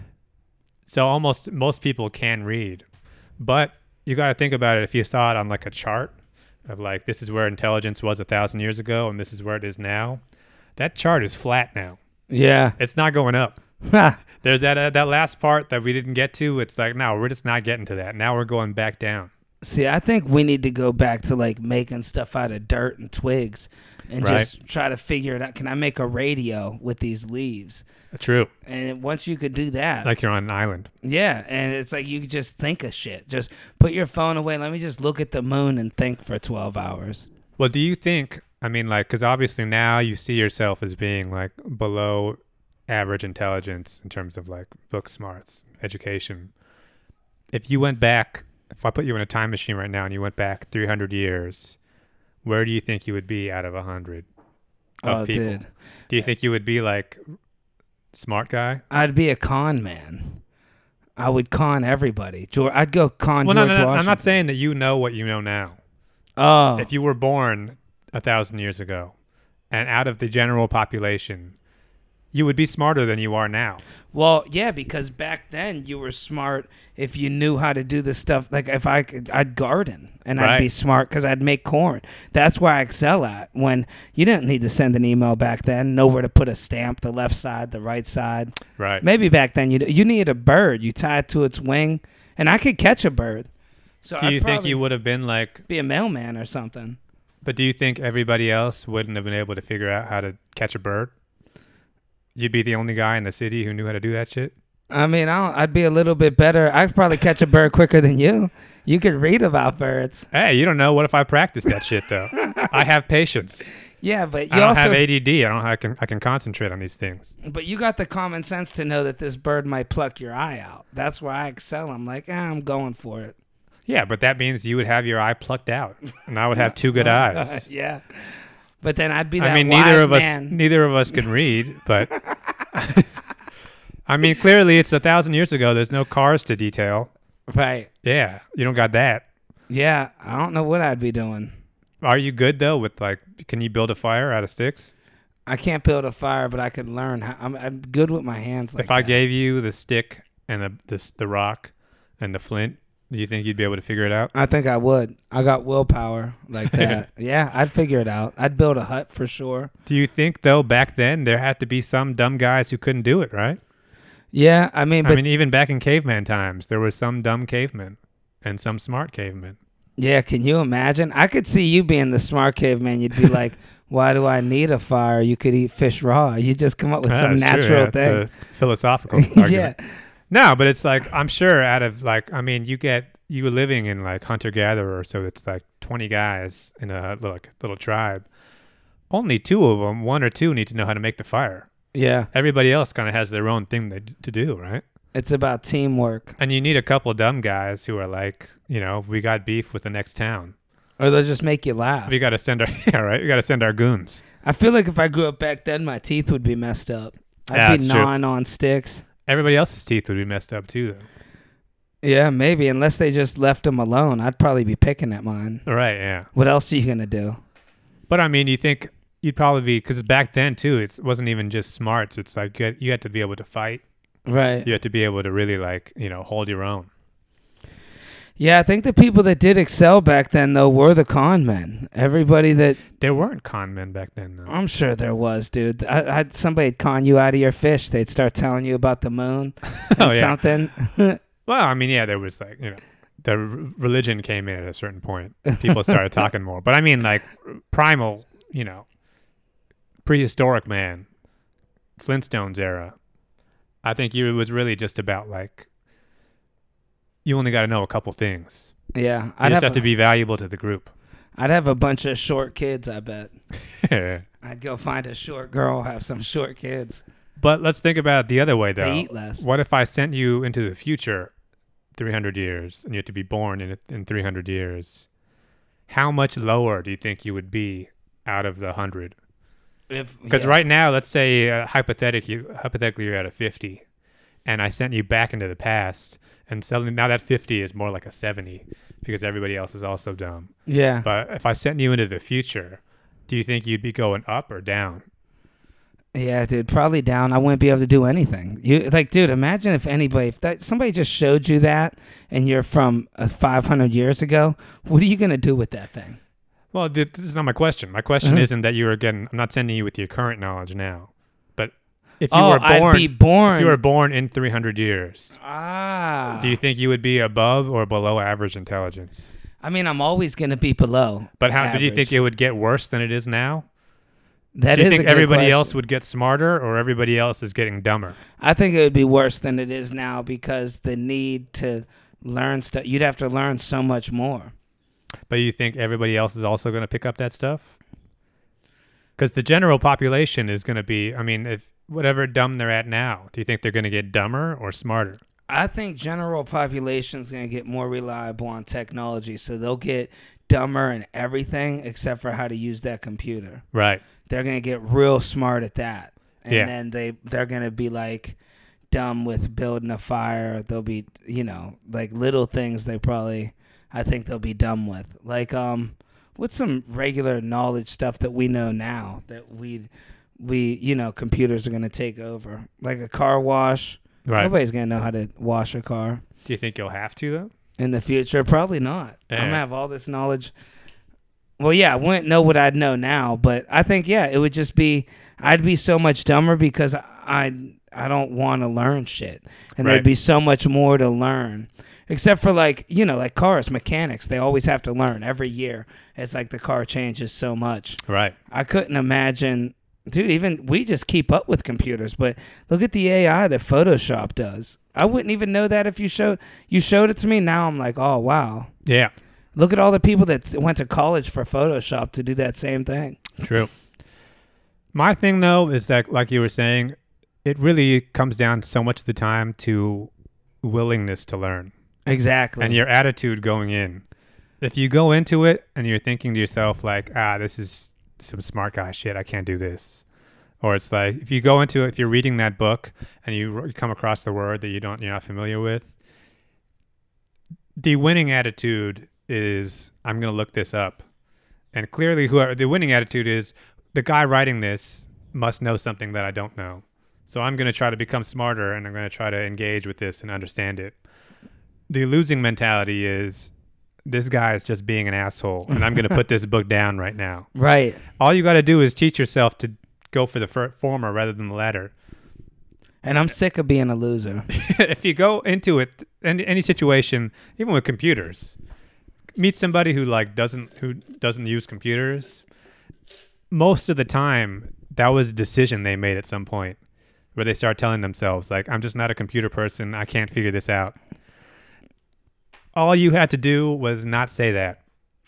So almost most people can read. But you got to think about it if you saw it on like a chart of like this is where intelligence was a 1000 years ago and this is where it is now. That chart is flat now. Yeah. It's not going up. There's that uh, that last part that we didn't get to. It's like no, we're just not getting to that. Now we're going back down. See, I think we need to go back to like making stuff out of dirt and twigs and Right. just try to figure it out. Can I make a radio with these leaves? True. And once you could do that, Like you're on an island. yeah, and it's like you just think of shit. Just put your phone away. Let me just look at the moon and think for 12 hours. Well, do you think? I mean, like, because obviously now you see yourself as being like below average intelligence in terms of like book smarts, education. If you went back if I put you in a time machine right now and you went back 300 years, where do you think you would be out of 100 of oh, people? dude. Do you think you would be like smart guy? I'd be a con man. I would con everybody. George, I'd go con Well, no, no, no, Washington. I'm not saying that you know what you know now. Oh, If you were born a thousand years ago and out of the general population, you would be smarter than you are now. well, yeah, because back then you were smart if you knew how to do the stuff. Like if I could, I'd garden and I'd be smart because I'd make corn. That's where I excel at. When you didn't need to send an email back then, nowhere to put a stamp, the left side, the right side. Right. Maybe back then you you needed a bird. You tie it to its wing, and I could catch a bird. So Do I'd you think you would have been like, be a mailman or something? But do you think everybody else wouldn't have been able to figure out how to catch a bird? You'd be the only guy in the city who knew how to do that shit? I mean, I I'd be a little bit better. I'd probably catch a bird quicker than you. You could read about birds. Hey, you don't know. What if I practice that shit though? I have patience. Yeah, but I you don't also, have ADD. I don't. I can. I can concentrate on these things. but you got the common sense to know that this bird might pluck your eye out. That's where I excel. I'm like, eh, I'm going for it. Yeah, but that means you would have your eye plucked out, and I would have two good uh, eyes. yeah. But then I'd be that I mean, neither of us. man. Neither of us can read, but. I mean, clearly, it's a thousand years ago. There's no cars to detail. Right. Yeah, you don't got that. Yeah. I don't know what I'd be doing. Are you good though with like? Can you build a fire out of sticks? I can't build a fire, but I could learn. How, I'm, I'm good with my hands. Like if I that. gave you the stick and the this the rock and the flint, do you think you'd be able to figure it out? I think I would. I got willpower like that. yeah, I'd figure it out. I'd build a hut for sure. Do you think though back then there had to be some dumb guys who couldn't do it, right? Yeah, I mean, but I mean, even back in caveman times, there was some dumb cavemen and some smart cavemen. yeah, can you imagine? I could see you being the smart caveman. You'd be like, "Why do I need a fire? You could eat fish raw. You just come up with Ah, some natural yeah, thing." a philosophical argument. yeah, No, but it's like I'm sure out of like I mean, you get you were living in like hunter gatherer, so it's like 20 guys in a like little tribe. Only two of them, one or two, need to know how to make the fire. yeah. Everybody else kind of has their own thing they, to do, right? It's about teamwork, And you need a couple of dumb guys who are like, you know, we got beef with the next town. or they'll just make you laugh. We got to send our yeah, right. We got to send our goons. I feel like if I grew up back then, my teeth would be messed up. I'd Yeah, be that's true. gnawing on sticks. Everybody else's teeth would be messed up too, though. Yeah, maybe unless they just left them alone, I'd probably be picking at mine. Right? Yeah. What else are you gonna do? But I mean, you think you'd probably be because back then too, it wasn't even just smarts. It's like you had, you had to be able to fight. Right. You had to be able to really like you know hold your own. Yeah, I think the people that did excel back then though were the con men. Everybody that There weren't con men back then, though. I'm sure there was, dude. I, I somebody'd con you out of your fish. They'd start telling you about the moon and Oh, yeah. something. Well, I mean, yeah, there was like you know, the r- religion came in at a certain point. People started talking more, but I mean, like primal, you know, prehistoric man, Flintstones era. I think you it was really just about like you only got to know a couple things. yeah, I'd just have, have to a, be valuable to the group. I'd have a bunch of short kids. I bet I'd go find a short girl, have some short kids. But let's think about it the other way, though. They eat less. What if I sent you into the future 300 years and you had to be born in, in 300 years? How much lower do you think you would be out of the 100? Because yeah. right now, let's say uh, hypothetically, hypothetically you're at a 50 and I sent you back into the past and suddenly now that 50 is more like a 70 because everybody else is also dumb. yeah, But if I sent you into the future, do you think you'd be going up or down? Yeah, dude, probably down. I wouldn't be able to do anything. You like, dude, imagine if anybody, if that somebody just showed you that, and you're from uh, 500 years ago. What are you gonna do with that thing? Well, th- this is not my question. My question Uh-huh. isn't that you are getting. I'm not sending you with your current knowledge now, if you oh, were born, I'd be born. if you were born in 300 years, ah, do you think you would be above or below average intelligence? I mean, I'm always gonna be below. But how do you think it would get worse than it is now? That do you think everybody question. else would get smarter or everybody else is getting dumber? I think it would be worse than it is now because the need to learn stuff. You'd have to learn so much more. But you think everybody else is also going to pick up that stuff? Because the general population is going to be, I mean, if whatever dumb they're at now, do you think they're going to get dumber or smarter? I think general population's gonna get more reliable on technology, so they'll get dumber in everything except for how to use that computer. Right. They're gonna get real smart at that, and Yeah. then they they're gonna be like dumb with building a fire. They'll be you know like little things they probably I think they'll be dumb with. Like um, what's some regular knowledge stuff that we know now that we we you know computers are gonna take over, like a car wash. Right. Nobody's gonna know how to wash a car Do you think you'll have to though? in the future. Probably not. I'm gonna eh. have all this knowledge. Well, yeah, I wouldn't know what I'd know now, but I think yeah, it would just be I'd be so much dumber because I I don't want to learn shit, and Right. there'd be so much more to learn. Except for like you know like cars mechanics, they always have to learn every year. It's like the car changes so much. Right. I couldn't imagine, dude. Even we just keep up with computers, but look at the AI that Photoshop does. I wouldn't even know that if you showed you showed it to me. Now I'm like, oh wow. Yeah. Look at all the people that went to college for Photoshop to do that same thing. True. My thing though is that, like you were saying, it really comes down so much of the time to willingness to learn Exactly. and your attitude going in. If you go into it and you're thinking to yourself like, ah, this is some smart guy shit, I can't do this. Or it's like if you go into if you're reading that book and you come across the word that you don't you're not familiar with, the winning attitude is I'm going to look this up. And clearly whoever the winning attitude is the guy writing this must know something that I don't know. So I'm going to try to become smarter and I'm going to try to engage with this and understand it. The losing mentality is this guy is just being an asshole and I'm going to put this book down right now. right. All you got to do is teach yourself to go for the former rather than the latter. And I'm sick of being a loser. if you go into it any, any situation even with computers meet somebody who like doesn't who doesn't use computers most of the time that was a decision they made at some point where they start telling themselves like i'm just not a computer person i can't figure this out all you had to do was not say that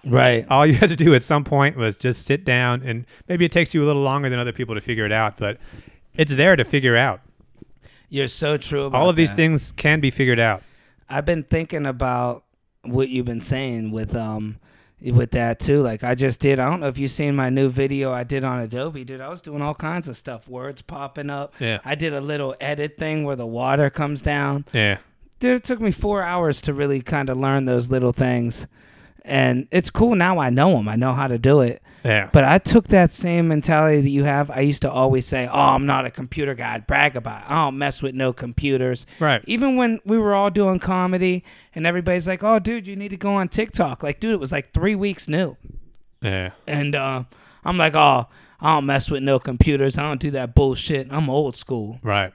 Right. all you had to do at some point was just sit down and maybe it takes you a little longer than other people to figure it out but it's there to figure out You're so true. About all of these that. things can be figured out I've been thinking about what you've been saying with um with that too. Like I just did. I don't know if you've seen my new video I did on Adobe, dude. I was doing all kinds of stuff. Words popping up. Yeah. I did a little edit thing where the water comes down. yeah Dude, it took me four hours to really kind of learn those little things. And it's cool now I know them. I know how to do it. yeah But I took that same mentality that you have. I used to always say, "Oh, I'm not a computer guy." I'd brag about. It. I don't mess with no computers. Right. Even when we were all doing comedy, and everybody's like, "Oh, dude, you need to go on TikTok." Like, dude, it was like three weeks new, Yeah. and uh, I'm like, "Oh, I don't mess with no computers. I don't do that bullshit. I'm old school." Right.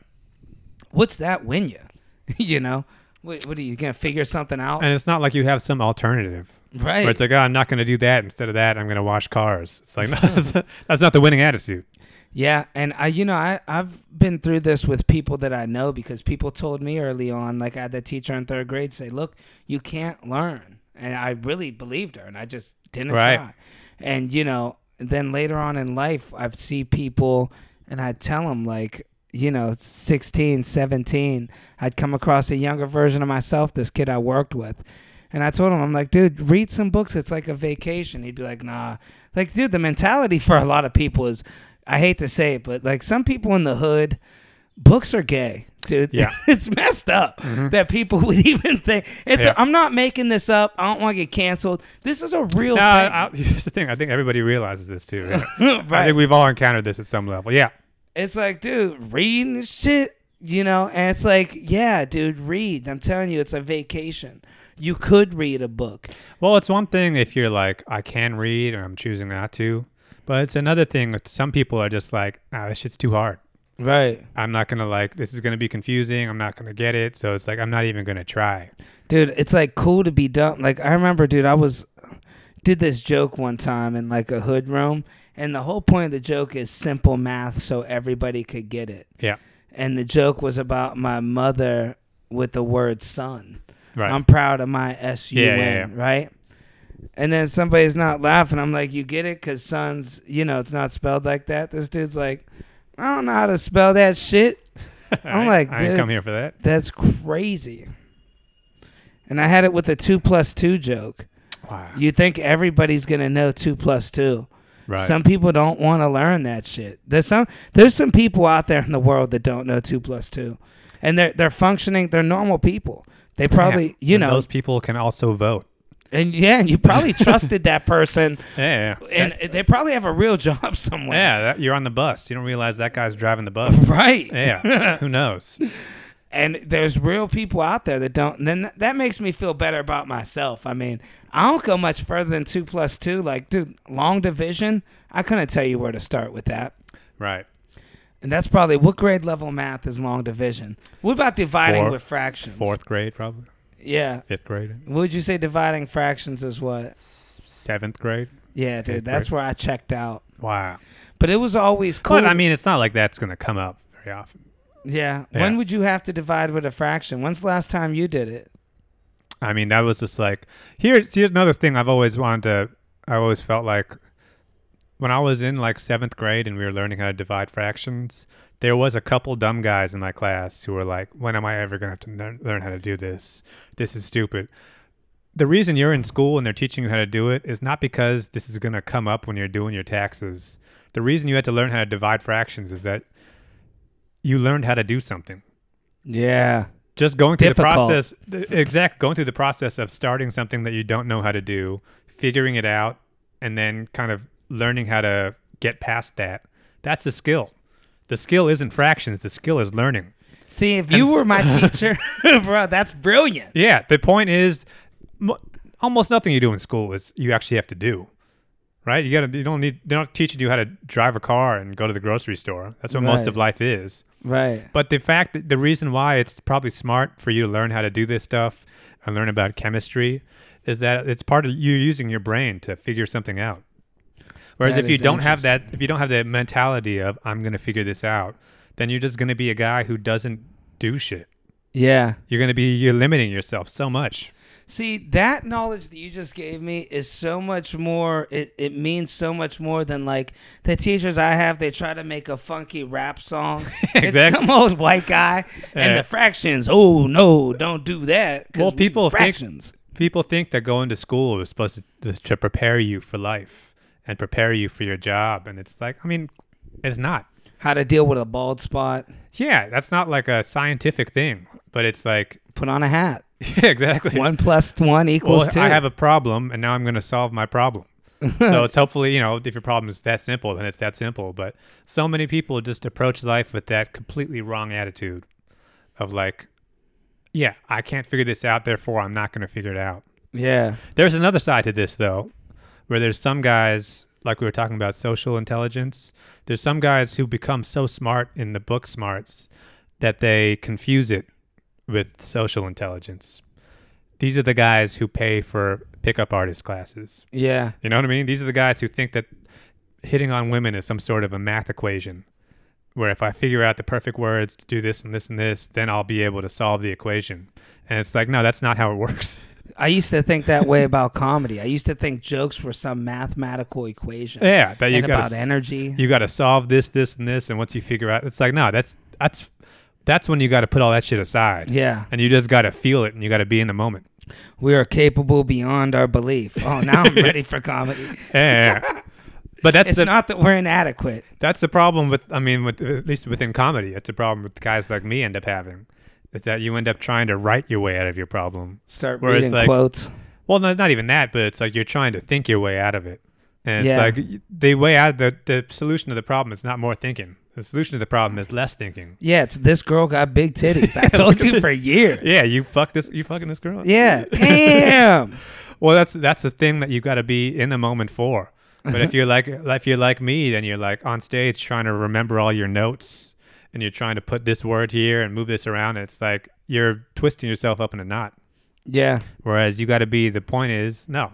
What's that win you? you know, what, what are you gonna figure something out? And it's not like you have some alternative right. where it's like, oh, I'm not going to do that. Instead of that, I'm going to wash cars. It's like, no, that's, not the winning attitude. Yeah, and I, you know, I I've been through this with people that I know because people told me early on, like I had that teacher in third grade say, "Look, you can't learn," and I really believed her, and I just didn't Right. try. And you know, then later on in life, I've seen people, and I tell them like, you know, 16, 17, I'd come across a younger version of myself, this kid I worked with. And I told him, I'm like, dude, read some books. It's like a vacation. He'd be like, nah. Like, dude, the mentality for a lot of people is, I hate to say it, but like some people in the hood, books are gay, dude. Yeah. it's messed up mm-hmm. that people would even think. It's. Yeah. i I'm not making this up. I don't want to get canceled. This is a real No, thing. I, here's the thing. I think everybody realizes this too. yeah. I think we've all encountered this at some level. Yeah. It's like, dude, reading shit, you know, and it's like, yeah, dude, read. I'm telling you, it's a vacation. You could read a book. Well, it's one thing if you're like, I can read or I'm choosing not to. But it's another thing. that Some people are just like, nah, this shit's too hard. Right. I'm not going to like, this is going to be confusing. I'm not going to get it. So it's like, I'm not even going to try. Dude, it's like cool to be done. Like I remember, dude, I was did this joke one time in like a hood room, and the whole point of the joke is simple math so everybody could get it. Yeah. And the joke was about my mother with the word son. Right. I'm proud of my S U Yeah, yeah, yeah. right? And then somebody's not laughing. I'm like, you get it? Because son's, you know, it's not spelled like that. This dude's like, I don't know how to spell that shit. I'm like, I didn't come here for that. That's crazy. And I had it with a two plus two joke. Wow. You think everybody's gonna know two plus two. Right. Some people don't want to learn that shit. There's some there's some people out there in the world that don't know two plus two, and they're they're functioning. They're normal people. They probably Yeah. you And know those people can also vote. and yeah, and you probably trusted that person, Yeah. yeah. and That- they probably have a real job somewhere. yeah, that, you're on the bus. You don't realize that guy's driving the bus. Right. yeah. Who knows? And there's real people out there that don't and then that makes me feel better about myself i mean i don't go much further than two plus two like dude long division i couldn't tell you where to start with that Right. and that's probably what grade level math is long division what about dividing Four- with fractions Fourth grade, probably. yeah Fifth grade. what would you say dividing fractions is what Seventh grade. yeah dude Fifth that's grade. where i checked out Wow. but it was always cool But I mean, it's not like that's going to come up very often. Yeah. Yeah. when would you have to divide with a fraction when's the last time you did it I mean, that was just like here's here's another thing I've always wanted to. I always felt like when I was in like seventh grade and we were learning how to divide fractions, there was a couple dumb guys in my class who were like, "When am I ever gonna have to learn, learn how to do this? This is stupid." The reason you're in school and they're teaching you how to do it is not because this is gonna come up when you're doing your taxes. The reason you had to learn how to divide fractions is that you learned how to do something. Yeah. Just going through Difficult. the process exact going through the process of starting something that you don't know how to do figuring it out and then kind of learning how to get past that. That's a skill. The skill isn't fractions. The skill is learning. See, if you And were my teacher, bro, that's brilliant. yeah the point is mo- almost nothing you do in school is you actually have to do right? You gotta you don't need they're not teaching you how to drive a car and go to the grocery store. That's what most of life is Right. But the fact that the reason why it's probably smart for you to learn how to do this stuff and learn about chemistry is that it's part of you using your brain to figure something out. Whereas That if you don't have that, if you don't have the mentality of I'm going to figure this out, then you're just going to be a guy who doesn't do shit. Yeah. You're going to be you're limiting yourself so much. See, that knowledge that you just gave me is so much more it, it means so much more than like the teachers I have, they try to make a funky rap song. It's Exactly. some old white guy and Yeah. the fractions. Oh no, don't do that. Well, we people think- fractions. People think that going to school is supposed to, to prepare you for life and prepare you for your job, and it's like I mean, it's not. How to deal with a bald spot. Yeah, that's not like a scientific thing, but it's like Put on a hat. yeah, exactly. One plus one equals well, two. I have a problem, and now I'm going to solve my problem. so it's hopefully, you know, if your problem is that simple, then it's that simple. But so many people just approach life with that completely wrong attitude of like, yeah, I can't figure this out, therefore I'm not going to figure it out. yeah. There's another side to this though, where there's some guys like we were talking about social intelligence. There's some guys who become so smart in the book smarts that they confuse it with social intelligence. These are the guys who pay for pickup artist classes. Yeah. You know what I mean? These are the guys who think that hitting on women is some sort of a math equation where if I figure out the perfect words to do this and this and this, then I'll be able to solve the equation. And it's like, no, that's not how it works. I used to think that way about comedy. I used to think jokes were some mathematical equation. Yeah, that you got about energy. you got to solve this, this, and this, and once you figure out, it's like no, that's that's that's when you got to put all that shit aside, Yeah. and you just got to feel it, and you got to be in the moment. We are capable beyond our belief. Oh, now I'm ready for comedy. Yeah, but that's It's the not that we're inadequate. that's the problem with I mean, with at least within comedy, it's a problem with guys like me end up having. Is that you end up trying to write your way out of your problem. Start Whereas, reading like- quotes. Well, no, not even that, but it's like you're trying to think your way out of it, and it's like the way out the the solution to the problem is not more thinking. The solution to the problem is less thinking. Yeah, it's this girl got big titties. I told you for years. Yeah, you fuck this. You fucking this girl. Yeah. Damn. Well, that's that's the thing that you got to be in the moment for. But if uh-huh. you're like if you're like me, then you're like on stage trying to remember all your notes, and you're trying to put this word here and move this around. And it's like you're twisting yourself up in a knot. Yeah. Whereas you got to be. The point is, no,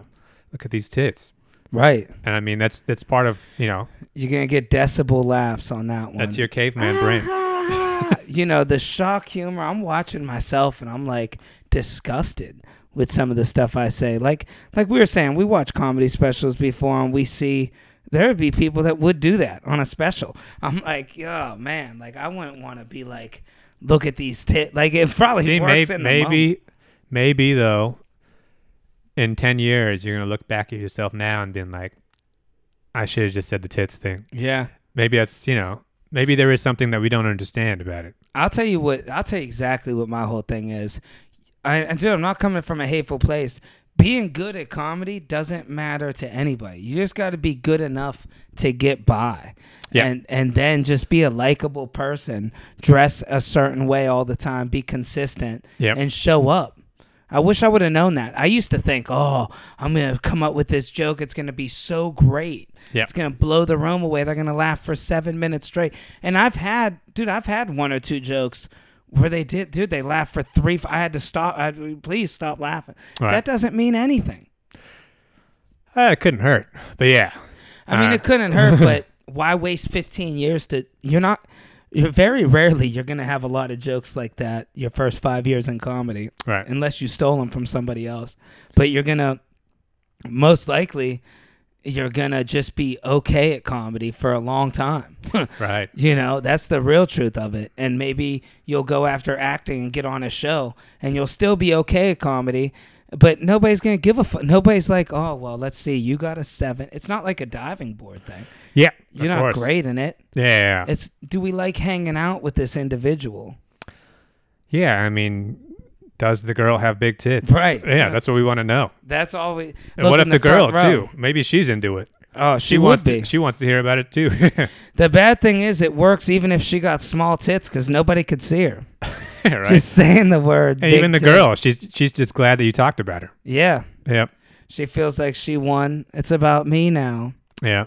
look at these tits. Right. And I mean, that's that's part of you know You're gonna get decibel laughs on that one. that's your caveman brain. you know, the shock humor. I'm watching myself and I'm like disgusted with some of the stuff I say. Like like we were saying, we watch comedy specials before and we see there would be people that would do that on a special. I'm like, oh man, like I wouldn't want to be like look at these tit. Like it probably See, works maybe, in the moment. maybe, maybe though, in ten years, you're gonna look back at yourself now and being like, I should have just said the tits thing. Yeah. Maybe that's you know, maybe there is something that we don't understand about it. I'll tell you what. I'll tell you exactly what my whole thing is. I, and dude, I'm not coming from a hateful place. Being good at comedy doesn't matter to anybody. You just got to be good enough to get by, Yeah. and and then just be a likable person. Dress a certain way all the time. Be consistent, Yep. and show up. I wish I would have known that. I used to think, oh, I'm gonna come up with this joke. It's gonna be so great. Yep. It's gonna blow the room away. They're gonna laugh for seven minutes straight. And I've had, dude, I've had one or two jokes where they did, dude, they laughed for three. I had to stop. I, please stop laughing. Right. That doesn't mean anything. Uh, it couldn't hurt, but yeah. I mean, Uh, it couldn't hurt, but why waste 15 years to? You're not. You're very rarely you're gonna have a lot of jokes like that your first five years in comedy. Right. unless you stole them from somebody else. But you're gonna most likely you're gonna just be okay at comedy for a long time. Right. you know, that's the real truth of it. And maybe you'll go after acting and get on a show and you'll still be okay at comedy. But nobody's gonna give a fuck. Nobody's like, oh well, let's see. You got a seven. It's not like a diving board thing. Yeah. You're not course. great in it. Yeah, yeah. Yeah. It's do we like hanging out with this individual? Yeah, I mean, does the girl have big tits? Right. Yeah, that's what we want to know. That's all we. And what if the, girl row. too? Maybe she's into it. Oh, she, She, would wants be. to. She wants to hear about it too. The bad thing is, it works even if she got small tits because nobody could see her. right. Just saying the word. and even the girl, she's she's just glad that you talked about her. Yeah. Yep. She feels like she won. It's about me now. Yeah.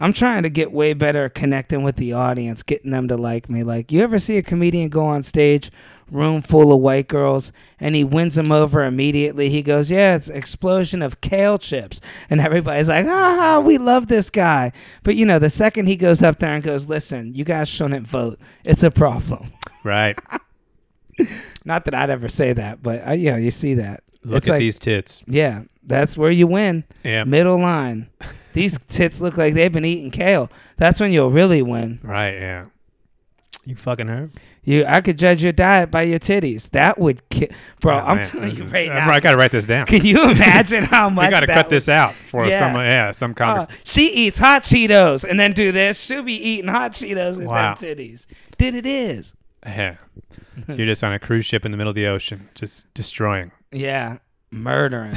I'm trying to get way better at connecting with the audience, getting them to like me. Like, you ever see a comedian go on stage, room full of white girls, and he wins them over immediately? He goes, Yeah, it's explosion of kale chips. And everybody's like, Ah, we love this guy. But, you know, the second he goes up there and goes, Listen, you guys shouldn't vote, it's a problem. Right. Not that I'd ever say that, but uh, yeah, you see that. Look It's at like- these tits. Yeah, that's where you win. Yeah. Middle line. These tits look like they've been eating kale. That's when you'll really win. Right. Yeah. You fucking her, You, I could judge your diet by your titties. That would, ki- bro. Oh, I'm man, telling you right now. I gotta write this down. Can you imagine how much? We gotta cut would- this out for Yeah. some. Yeah, some uh, conversation. she eats hot Cheetos and then do this. She'll be eating hot Cheetos with Wow. them titties. Did it is. yeah. You're just on a cruise ship in the middle of the ocean, just destroying. Yeah, murdering.